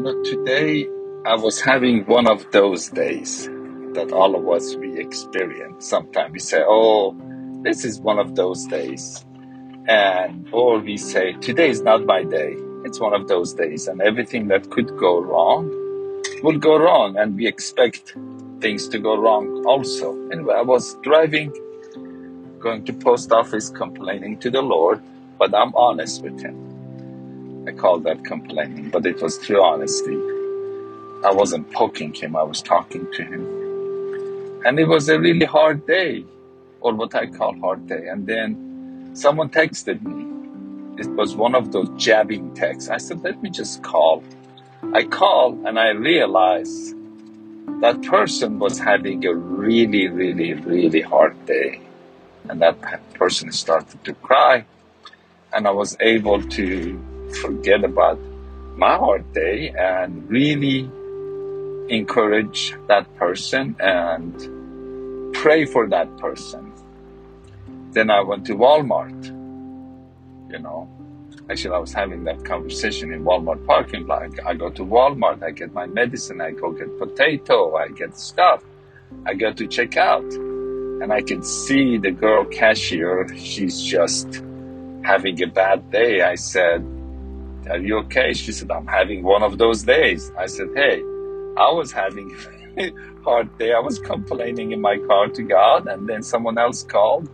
You know, today I was having one of those days that all of us we experience. Sometimes we say, "Oh, this is one of those days," and or we say, "Today is not my day." It's one of those days, and everything that could go wrong will go wrong, and we expect things to go wrong also. Anyway, I was driving, going to post office, complaining to the Lord, but I'm honest with Him. I call that complaining, but it was true honesty. I wasn't poking him, I was talking to him. And it was a really hard day, or what I call hard day. And then someone texted me. It was one of those jabbing texts. I said, let me just call. I called and I realized that person was having a really, really, really hard day. And that person started to cry. And I was able to forget about my hard day and really encourage that person and pray for that person. Then I went to Walmart, you know. Actually, I was having that conversation in Walmart parking lot. I go to Walmart, I get my medicine, I go get potato, I get stuff. I go to check out and I can see the girl cashier, she's just having a bad day. I said, are you okay? She said, I'm having one of those days. I said, Hey, I was having a hard day. I was complaining in my car to God, and then someone else called,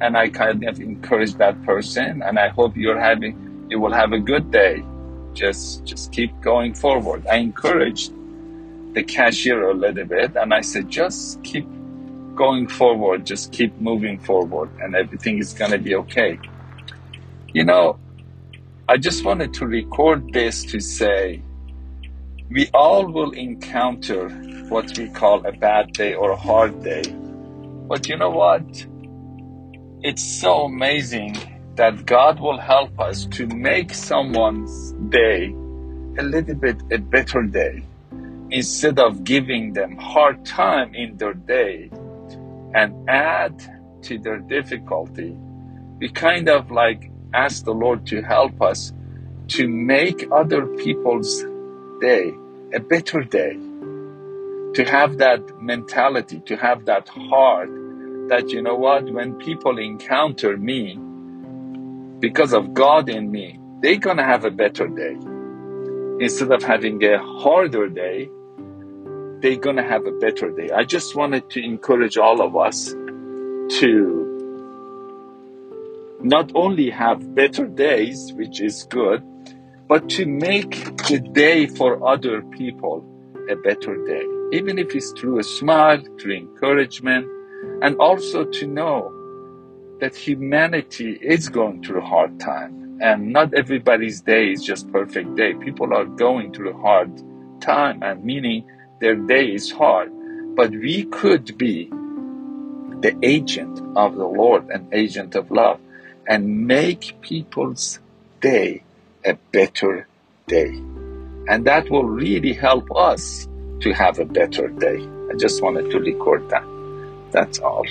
and I kind of encouraged that person. And I hope you're having, you will have a good day. Just, just keep going forward. I encouraged the cashier a little bit, and I said, just keep going forward. Just keep moving forward, and everything is gonna be okay. You know, I just wanted to record this to say we all will encounter what we call a bad day or a hard day. But you know what? It's so amazing that God will help us to make someone's day a little bit a better day instead of giving them hard time in their day and add to their difficulty. We kind of like ask the Lord to help us to make other people's day a better day. To have that mentality, to have that heart that, you know what, when people encounter me, because of God in me, they're gonna have a better day. Instead of having a harder day, they're gonna have a better day. I just wanted to encourage all of us to not only have better days, which is good, but to make the day for other people a better day. Even if it's through a smile, through encouragement, and also to know that humanity is going through a hard time and not everybody's day is just perfect day. People are going through a hard time and meaning their day is hard. But we could be the agent of the Lord, and agent of love and make people's day a better day. And that will really help us to have a better day. I just wanted to record that. That's all.